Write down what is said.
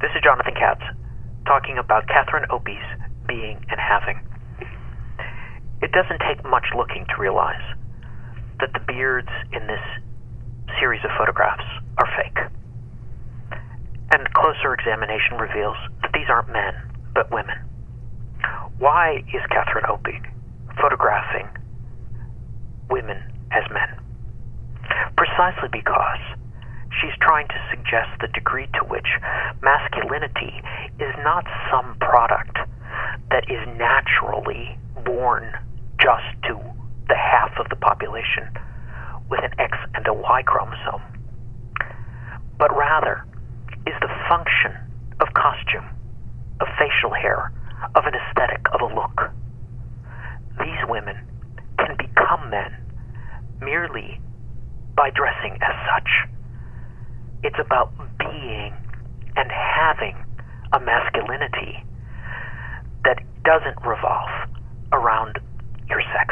This is Jonathan Katz talking about Catherine Opie's being and having. It doesn't take much looking to realize that the beards in this series of photographs are fake. And closer examination reveals that these aren't men, but women. Why is Catherine Opie photographing women as men? Precisely because she's trying to suggest the degree to which masculinity is not some product that is naturally born just to the half of the population with an X and a Y chromosome, but rather is the function of costume, of facial hair, of an aesthetic, of a look. These women can become men merely by dressing as such. It's about being having a masculinity that doesn't revolve around your sex.